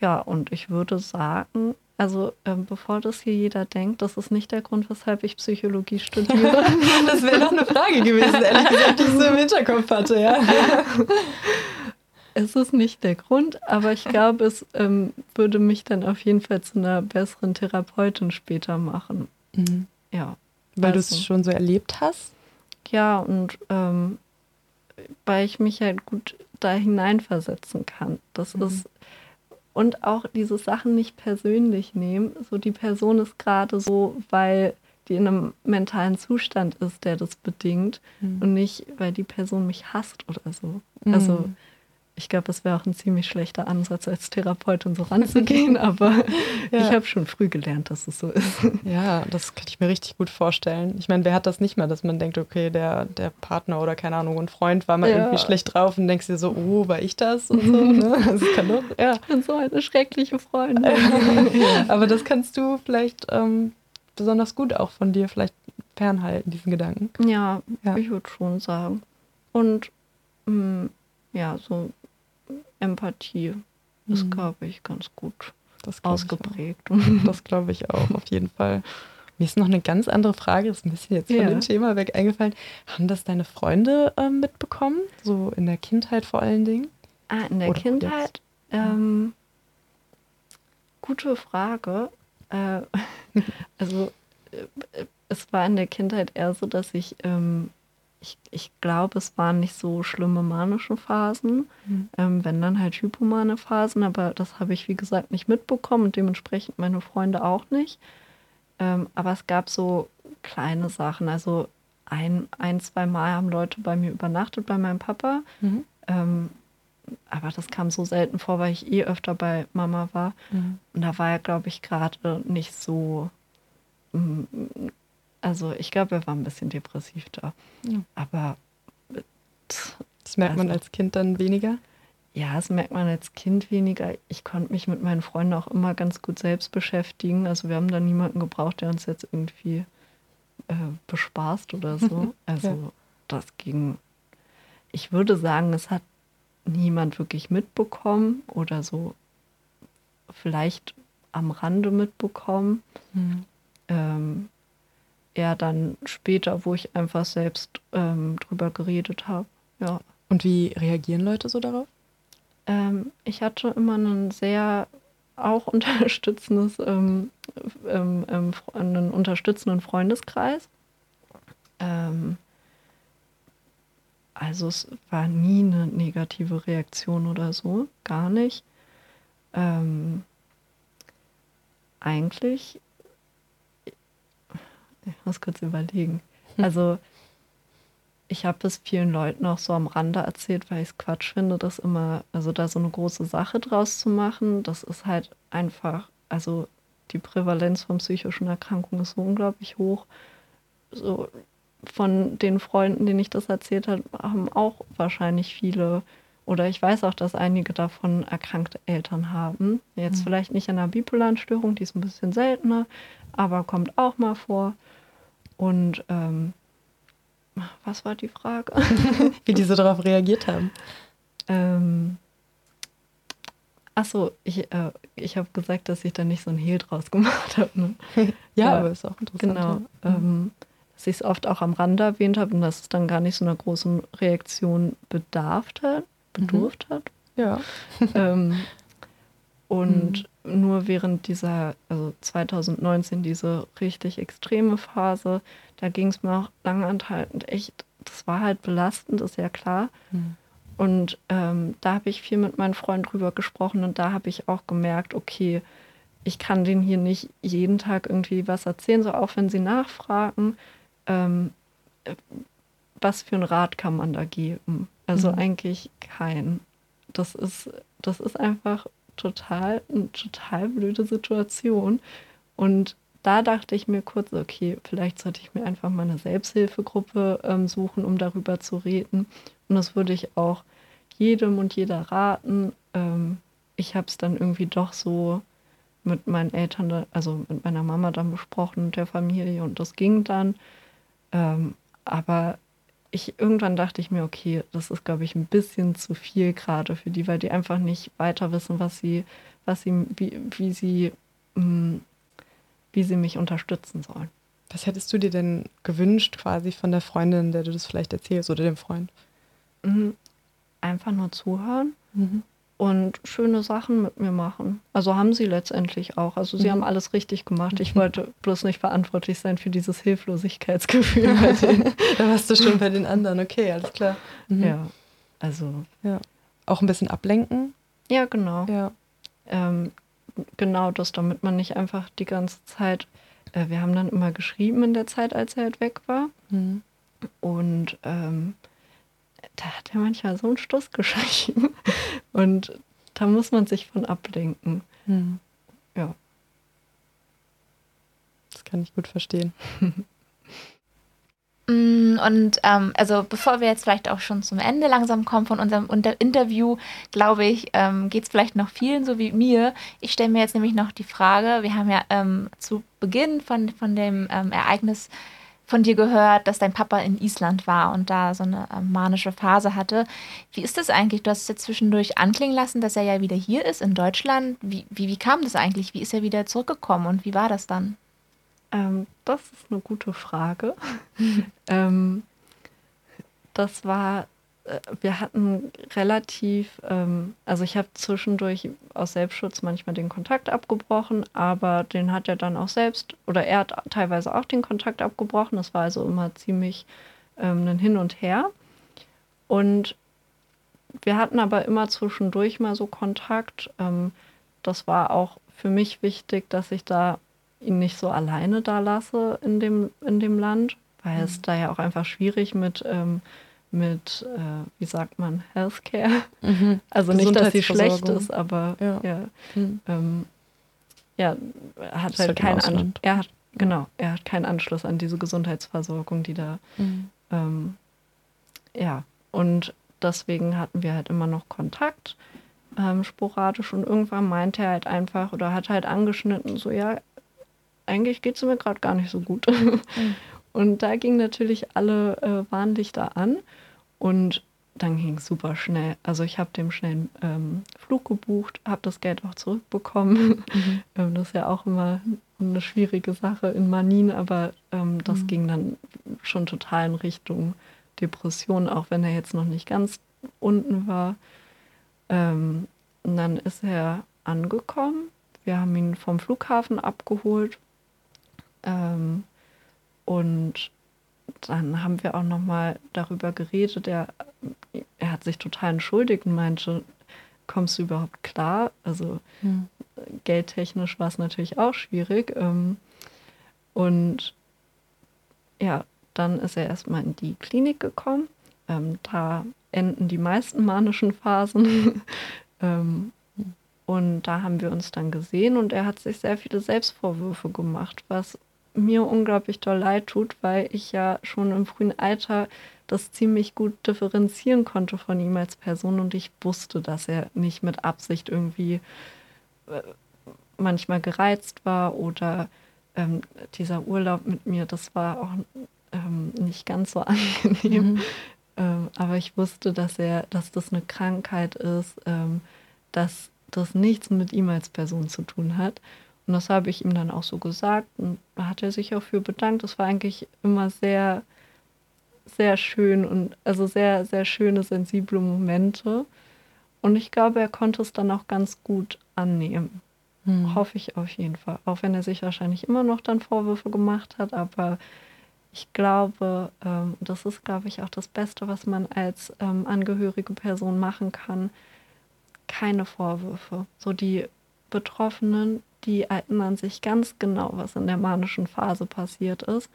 Ja, und ich würde sagen, also ähm, bevor das hier jeder denkt, das ist nicht der Grund, weshalb ich Psychologie studiere. das wäre noch eine Frage gewesen, ehrlich gesagt, die ich so im Hinterkopf hatte, ja. Es ist nicht der Grund, aber ich glaube, es ähm, würde mich dann auf jeden Fall zu einer besseren Therapeutin später machen. Mhm. Ja. Weil also, du es schon so erlebt hast? Ja, und ähm, weil ich mich halt gut da hineinversetzen kann. Das mhm. ist und auch diese Sachen nicht persönlich nehmen. So die Person ist gerade so, weil die in einem mentalen Zustand ist, der das bedingt mhm. und nicht, weil die Person mich hasst oder so. Mhm. Ich glaube, das wäre auch ein ziemlich schlechter Ansatz, als Therapeutin so ranzugehen, aber ja. ich habe schon früh gelernt, dass es so ist. Ja, das kann ich mir richtig gut vorstellen. Ich meine, wer hat das nicht mal, dass man denkt, okay, der, der Partner oder keine Ahnung, ein Freund war mal ja. irgendwie schlecht drauf und denkst dir so, oh, war ich das? Und so, ne? Das kann doch, ja. Ich bin so eine schreckliche Freundin. aber das kannst du vielleicht ähm, besonders gut auch von dir vielleicht fernhalten, diesen Gedanken. Ja, ja. ich würde schon sagen. Und mh, mm, ja, so Empathie ist, mhm. glaube ich, ganz gut ausgeprägt. das glaube ich auch, auf jeden Fall. Mir ist noch eine ganz andere Frage, das ist ein bisschen jetzt von ja. dem Thema weg eingefallen. Haben das deine Freunde äh, mitbekommen? So in der Kindheit vor allen Dingen? Ah, in der Oder Kindheit? Ähm, gute Frage. Äh, also äh, es war in der Kindheit eher so, dass ich ähm, ich, ich glaube, es waren nicht so schlimme manische Phasen, mhm. ähm, wenn dann halt hypomane Phasen, aber das habe ich, wie gesagt, nicht mitbekommen und dementsprechend meine Freunde auch nicht. Ähm, aber es gab so kleine Sachen, also ein, ein, zwei Mal haben Leute bei mir übernachtet, bei meinem Papa. Mhm. Ähm, aber das kam so selten vor, weil ich eh öfter bei Mama war. Mhm. Und da war er, glaube ich, gerade nicht so mm, also ich glaube, er war ein bisschen depressiv da. Ja. Aber das merkt also, man als Kind dann weniger? Ja, das merkt man als Kind weniger. Ich konnte mich mit meinen Freunden auch immer ganz gut selbst beschäftigen. Also wir haben da niemanden gebraucht, der uns jetzt irgendwie äh, bespaßt oder so. Also ja. das ging. Ich würde sagen, es hat niemand wirklich mitbekommen oder so vielleicht am Rande mitbekommen. Mhm. Ähm, eher dann später, wo ich einfach selbst ähm, drüber geredet habe. Ja. Und wie reagieren Leute so darauf? Ähm, ich hatte immer einen sehr auch unterstützendes, ähm, ähm, ähm einen unterstützenden Freundeskreis. Ähm, also es war nie eine negative Reaktion oder so, gar nicht. Eigentlich ich muss kurz überlegen. Also, ich habe es vielen Leuten auch so am Rande erzählt, weil ich es Quatsch finde, das immer, also da so eine große Sache draus zu machen. Das ist halt einfach, also die Prävalenz von psychischen Erkrankungen ist so unglaublich hoch. So von den Freunden, denen ich das erzählt habe, haben auch wahrscheinlich viele oder ich weiß auch, dass einige davon erkrankte Eltern haben. Jetzt mhm. vielleicht nicht an einer bipolaren Störung, die ist ein bisschen seltener, aber kommt auch mal vor. Und ähm, was war die Frage? Wie die so darauf reagiert haben. Ähm, Achso, ich, äh, ich habe gesagt, dass ich da nicht so ein Hehl draus gemacht habe. Ne? ja, ja, aber ist auch interessant. Genau. Ja. Ähm, dass ich es oft auch am Rande erwähnt habe und dass es dann gar nicht so einer großen Reaktion bedarf hat, bedurft mhm. hat. Ja. ähm, Und mhm. nur während dieser, also 2019, diese richtig extreme Phase, da ging es mir auch langanhaltend echt, das war halt belastend, ist ja klar. Mhm. Und ähm, da habe ich viel mit meinem Freund drüber gesprochen und da habe ich auch gemerkt, okay, ich kann denen hier nicht jeden Tag irgendwie was erzählen, so auch wenn sie nachfragen, ähm, was für einen Rat kann man da geben? Also mhm. eigentlich kein. Das ist, das ist einfach total, eine total blöde Situation. Und da dachte ich mir kurz, okay, vielleicht sollte ich mir einfach mal eine Selbsthilfegruppe ähm, suchen, um darüber zu reden. Und das würde ich auch jedem und jeder raten. Ähm, ich habe es dann irgendwie doch so mit meinen Eltern, also mit meiner Mama dann besprochen und der Familie und das ging dann. Ähm, aber ich irgendwann dachte ich mir, okay, das ist, glaube ich, ein bisschen zu viel gerade für die, weil die einfach nicht weiter wissen, was sie, was sie, wie, wie sie, mh, mm, wie sie mich unterstützen sollen. Was hättest du dir denn gewünscht, quasi von der Freundin, der du das vielleicht erzählst, oder dem Freund? Mhm. Einfach nur zuhören. Mhm und schöne Sachen mit mir machen. Also haben sie letztendlich auch. Also sie mhm. haben alles richtig gemacht. Ich wollte bloß nicht verantwortlich sein für dieses Hilflosigkeitsgefühl bei denen. da warst du schon bei den anderen, okay, alles klar. Mhm. Ja, also. Ja. Auch ein bisschen ablenken? Ja, genau. Ja. Ähm, genau das, damit man nicht einfach die ganze Zeit. Äh, wir haben dann immer geschrieben in der Zeit, als er halt weg war. Mhm. Und ähm, da hat er manchmal so einen Stuss geschrieben. Und da muss man sich von ablenken. Hm. Ja. Das kann ich gut verstehen. Mm, und ähm, also bevor wir jetzt vielleicht auch schon zum Ende langsam kommen von unserem Unter Interview, glaube ich, ähm, geht es vielleicht noch vielen so wie mir. Ich stelle mir jetzt nämlich noch die Frage, wir haben ja ähm, zu Beginn von, von dem ähm, Ereignis von dir gehört, dass dein Papa in Island war und da so eine äh, manische Phase hatte. Wie ist das eigentlich? Du hast es jetzt zwischendurch anklingen lassen, dass er ja wieder hier ist in Deutschland. Wie, wie, wie kam das eigentlich? Wie ist er wieder zurückgekommen und wie war das dann? Ähm, das ist eine gute Frage. ähm, das war wir hatten relativ, ähm, also ich habe zwischendurch aus Selbstschutz manchmal den Kontakt abgebrochen, aber den hat er dann auch selbst, oder er hat teilweise auch den Kontakt abgebrochen. Das war also immer ziemlich ähm, ein Hin und Her. Und wir hatten aber immer zwischendurch mal so Kontakt. Ähm, das war auch für mich wichtig, dass ich da ihn nicht so alleine da lasse in dem, in dem Land, weil mhm. es da ja auch einfach schwierig mit ähm, mit, äh, wie sagt man, Healthcare. Mhm. Also nicht, dass sie schlecht ist, aber ja, ja, mhm. ähm, ja er hat halt, halt keinen An er hat, genau, er hat keinen Anschluss an diese Gesundheitsversorgung, die da mhm. ähm, ja, und deswegen hatten wir halt immer noch Kontakt, ähm, sporadisch und irgendwann meinte er halt einfach oder hat halt angeschnitten, so ja, eigentlich geht es mir gerade gar nicht so gut. Mhm. Und da ging natürlich alle äh, Warnlichter an und dann ging es super schnell. Also ich habe dem schnell einen ähm, Flug gebucht, habe das Geld auch zurückbekommen. Mhm. ähm, das ist ja auch immer eine schwierige Sache in Manin, aber ähm, das mhm. ging dann schon total in Richtung Depression, auch wenn er jetzt noch nicht ganz unten war. Ähm, und dann ist er angekommen. Wir haben ihn vom Flughafen abgeholt. Und dann haben wir auch noch mal darüber geredet. Er, er hat sich total entschuldigt und meinte, kommst du überhaupt klar? Also hm. geldtechnisch war es natürlich auch schwierig. Ähm, und ja, dann ist er erstmal in die Klinik gekommen. Ähm, da enden die meisten manischen Phasen. ähm, und da haben wir uns dann gesehen und er hat sich sehr viele Selbstvorwürfe gemacht, was mir unglaublich doll leid tut, weil ich ja schon im frühen Alter das ziemlich gut differenzieren konnte von ihm als Person und ich wusste, dass er nicht mit Absicht irgendwie äh, manchmal gereizt war oder ähm, dieser Urlaub mit mir, das war auch ähm, nicht ganz so angenehm. Mhm. Ähm, aber ich wusste, dass er, dass das eine Krankheit ist, ähm, dass das nichts mit ihm als Person zu tun hat. Und das habe ich ihm dann auch so gesagt und da hat er sich auch für bedankt. Das war eigentlich immer sehr, sehr schön und also sehr, sehr schöne, sensible Momente. Und ich glaube, er konnte es dann auch ganz gut annehmen. Hm. Hoffe ich auf jeden Fall. Auch wenn er sich wahrscheinlich immer noch dann Vorwürfe gemacht hat, aber ich glaube, ähm, das ist, glaube ich, auch das Beste, was man als ähm, angehörige Person machen kann. Keine Vorwürfe. So die Betroffenen, die erinnern sich ganz genau, was in der manischen Phase passiert ist.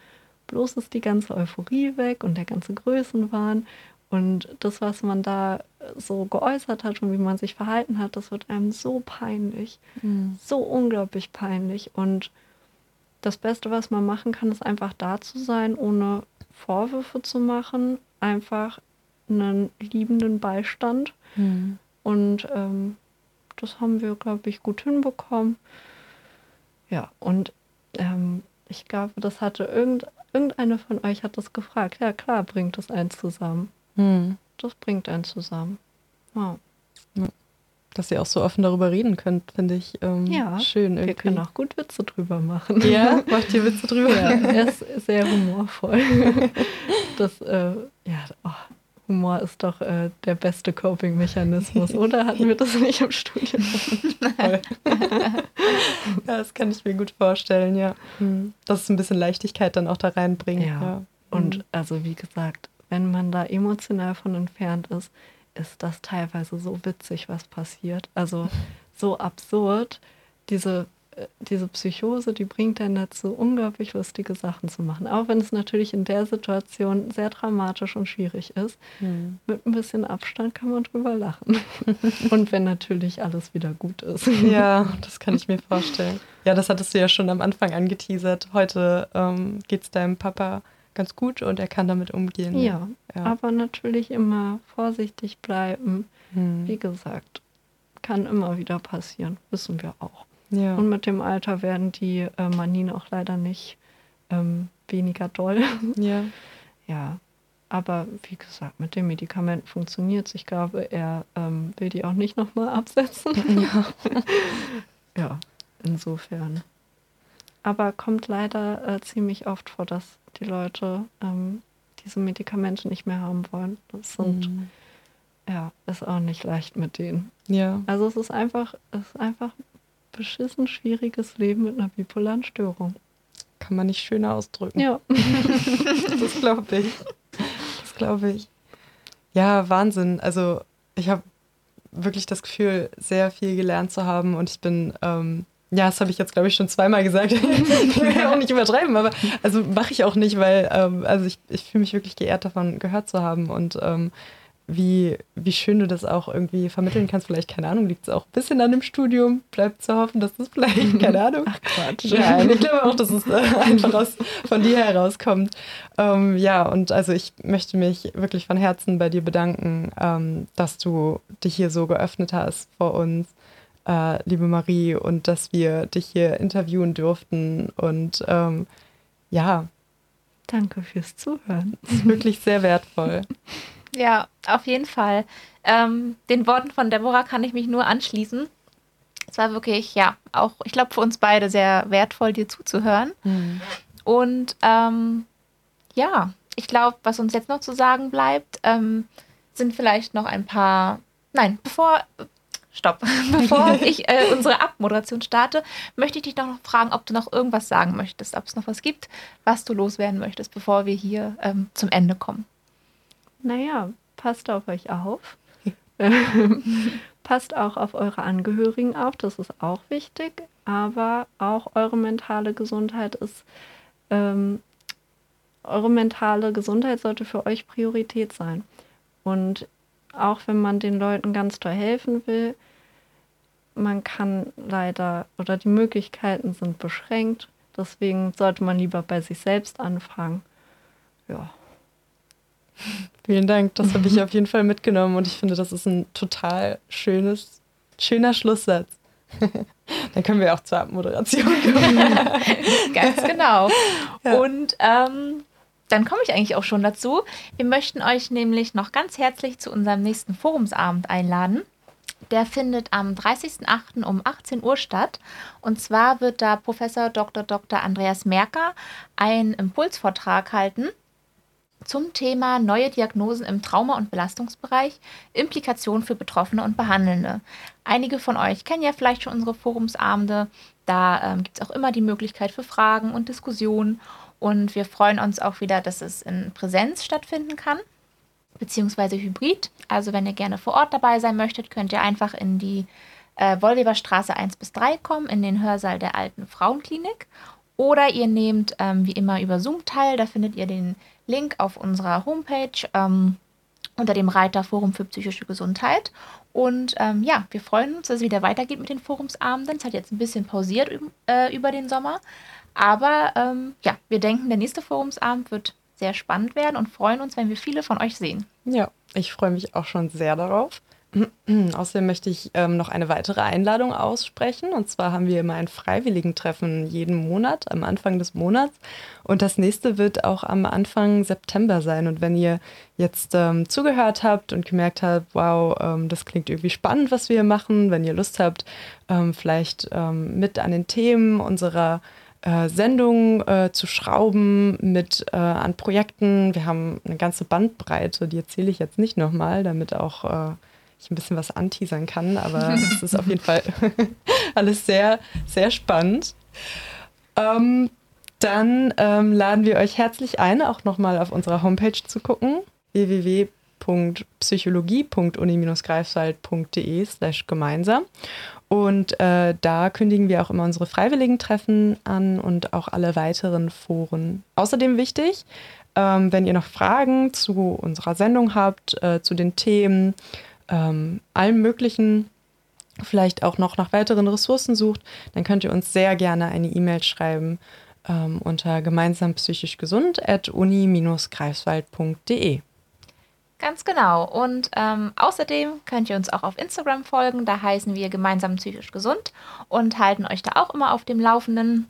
Bloß ist die ganze Euphorie weg und der ganze Größenwahn. Und das, was man da so geäußert hat und wie man sich verhalten hat, das wird einem so peinlich. Mhm. So unglaublich peinlich. Und das Beste, was man machen kann, ist einfach da zu sein, ohne Vorwürfe zu machen. Einfach einen liebenden Beistand. Mhm. Und ähm, das haben wir, glaube ich, gut hinbekommen. Ja, und ähm, ich glaube, das hatte irgend, irgendeine von euch hat das gefragt. Ja, klar, bringt das einen zusammen. Hm. Das bringt einen zusammen. Wow. Dass ihr auch so offen darüber reden könnt, finde ich ähm, Ja, schön irgendwie. Wir können auch gut Witze drüber machen. Ja, macht ihr Witze drüber? ja, er ist sehr humorvoll. Das, äh, ja, oh, Humor ist doch äh, der beste Coping-Mechanismus, oder? Hatten wir das nicht im Studium? Ja, das kann ich mir gut vorstellen, ja. Hm. Dass es ein bisschen Leichtigkeit dann auch da reinbringt. Ja. Ja. Und Hm. also wie gesagt, wenn man da emotional von entfernt ist, ist das teilweise so witzig, was passiert. Also so absurd. Diese, diese Psychose, die bringt dann dazu, unglaublich lustige Sachen zu machen. Auch wenn es natürlich in der Situation sehr dramatisch und schwierig ist. Hm. Mit ein bisschen Abstand kann man drüber lachen. und wenn natürlich alles wieder gut ist. Ja, das kann ich mir vorstellen. Ja, das hattest du ja schon am Anfang angeteasert. Heute ähm, geht es deinem Papa ganz gut und er kann damit umgehen. Ja, ja. aber natürlich immer vorsichtig bleiben. Hm. Wie gesagt, kann immer wieder passieren, wissen wir auch. Ja. Und mit dem Alter werden die äh, Manien auch leider nicht ähm, weniger doll. ja. ja, aber wie gesagt, mit den Medikamenten funktioniert es. Ich glaube, er ähm, will die auch nicht nochmal absetzen. ja. ja, insofern. Aber kommt leider äh, ziemlich oft vor, dass die Leute ähm, diese Medikamente nicht mehr haben wollen. Das sind, Hm. ja, ist auch nicht leicht mit denen. ja. Also es ist einfach, es ist einfach beschissen schwieriges Leben mit einer bipolaren Störung. Kann man nicht schöner ausdrücken. Ja. Das glaube ich. Das glaube ich. Ja, Wahnsinn. Also ich habe wirklich das Gefühl, sehr viel gelernt zu haben und ich bin, ähm, ja, das habe ich jetzt, glaube ich, schon zweimal gesagt. ich will ja auch nicht übertreiben, aber also mache ich auch nicht, weil ähm, also ich, ich fühle mich wirklich geehrt davon, gehört zu haben und ähm, wie, wie schön du das auch irgendwie vermitteln kannst. Vielleicht, keine Ahnung, liegt es auch ein bisschen an dem Studium. Bleibt zu hoffen, dass das vielleicht, keine Ahnung. Ach Quatsch. Nein, ich glaube auch, dass es äh, einfach aus, von dir herauskommt. Ähm, ja, und also ich möchte mich wirklich von Herzen bei dir bedanken, ähm, dass du dich hier so geöffnet hast vor uns, äh, liebe Marie, und dass wir dich hier interviewen durften. Und ähm, ja, Danke fürs Zuhören. es ist wirklich sehr wertvoll. Ja, auf jeden Fall. Ähm, den Worten von Deborah kann ich mich nur anschließen. Es war wirklich, ja, auch, ich glaube, für uns beide sehr wertvoll, dir zuzuhören. Und ähm, ja, ich glaube, was uns jetzt noch zu sagen bleibt, ähm, sind vielleicht noch ein paar. Nein, bevor. Stopp. Bevor ich äh, unsere Abmoderation starte, möchte ich dich doch noch fragen, ob du noch irgendwas sagen möchtest, ob es noch was gibt, was du loswerden möchtest, bevor wir hier ähm, zum Ende kommen. Naja, passt auf euch auf. passt auch auf eure Angehörigen auf, das ist auch wichtig. Aber auch eure mentale Gesundheit ist, ähm, eure mentale Gesundheit sollte für euch Priorität sein. Und auch wenn man den Leuten ganz toll helfen will, man kann leider oder die Möglichkeiten sind beschränkt. Deswegen sollte man lieber bei sich selbst anfangen. Ja. Vielen Dank, das habe ich auf jeden Fall mitgenommen und ich finde, das ist ein total schönes, schöner Schlusssatz. Dann können wir auch zur Abmoderation kommen. Ganz genau. Ja. Und ähm, dann komme ich eigentlich auch schon dazu. Wir möchten euch nämlich noch ganz herzlich zu unserem nächsten Forumsabend einladen. Der findet am 30.08. um 18 Uhr statt. Und zwar wird da Professor Dr. Dr. Andreas Merker einen Impulsvortrag halten zum Thema neue Diagnosen im Trauma- und Belastungsbereich, Implikationen für Betroffene und Behandelnde. Einige von euch kennen ja vielleicht schon unsere Forumsabende. Da ähm, gibt es auch immer die Möglichkeit für Fragen und Diskussionen. Und wir freuen uns auch wieder, dass es in Präsenz stattfinden kann, beziehungsweise hybrid. Also wenn ihr gerne vor Ort dabei sein möchtet, könnt ihr einfach in die äh, Wollweberstraße 1 bis 3 kommen, in den Hörsaal der alten Frauenklinik. Oder ihr nehmt ähm, wie immer über Zoom teil. Da findet ihr den Link auf unserer Homepage ähm, unter dem Reiter Forum für psychische Gesundheit. Und ähm, ja, wir freuen uns, dass es wieder weitergeht mit den Forumsabenden. Es hat jetzt ein bisschen pausiert äh, über den Sommer. Aber ähm, ja, wir denken, der nächste Forumsabend wird sehr spannend werden und freuen uns, wenn wir viele von euch sehen. Ja, ich freue mich auch schon sehr darauf. Außerdem möchte ich ähm, noch eine weitere Einladung aussprechen. Und zwar haben wir immer ein Freiwilligentreffen jeden Monat, am Anfang des Monats. Und das nächste wird auch am Anfang September sein. Und wenn ihr jetzt ähm, zugehört habt und gemerkt habt, wow, ähm, das klingt irgendwie spannend, was wir machen, wenn ihr Lust habt, ähm, vielleicht ähm, mit an den Themen unserer äh, Sendung äh, zu schrauben mit äh, an Projekten. Wir haben eine ganze Bandbreite, die erzähle ich jetzt nicht nochmal, damit auch äh, ich ein bisschen was anteasern kann, aber es ist auf jeden Fall alles sehr, sehr spannend. Ähm, dann ähm, laden wir euch herzlich ein, auch nochmal auf unserer Homepage zu gucken, www.psychologie.uni-greifswald.de slash gemeinsam. Und äh, da kündigen wir auch immer unsere freiwilligen Treffen an und auch alle weiteren Foren. Außerdem wichtig, ähm, wenn ihr noch Fragen zu unserer Sendung habt, äh, zu den Themen, ähm, allem Möglichen vielleicht auch noch nach weiteren Ressourcen sucht, dann könnt ihr uns sehr gerne eine E-Mail schreiben ähm, unter gemeinsam psychisch gesund at uni-greifswald.de. Ganz genau. Und ähm, außerdem könnt ihr uns auch auf Instagram folgen. Da heißen wir gemeinsam psychisch gesund und halten euch da auch immer auf dem Laufenden.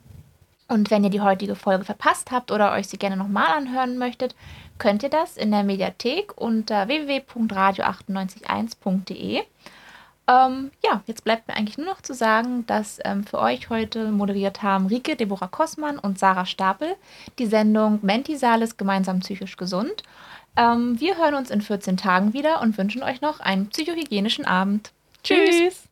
Und wenn ihr die heutige Folge verpasst habt oder euch sie gerne nochmal anhören möchtet, könnt ihr das in der Mediathek unter www.radio981.de. Ähm, ja, jetzt bleibt mir eigentlich nur noch zu sagen, dass ähm, für euch heute moderiert haben Rike Deborah Kossmann und Sarah Stapel die Sendung Mentisalis gemeinsam psychisch gesund. Ähm, wir hören uns in 14 Tagen wieder und wünschen euch noch einen psychohygienischen Abend. Tschüss. Tschüss.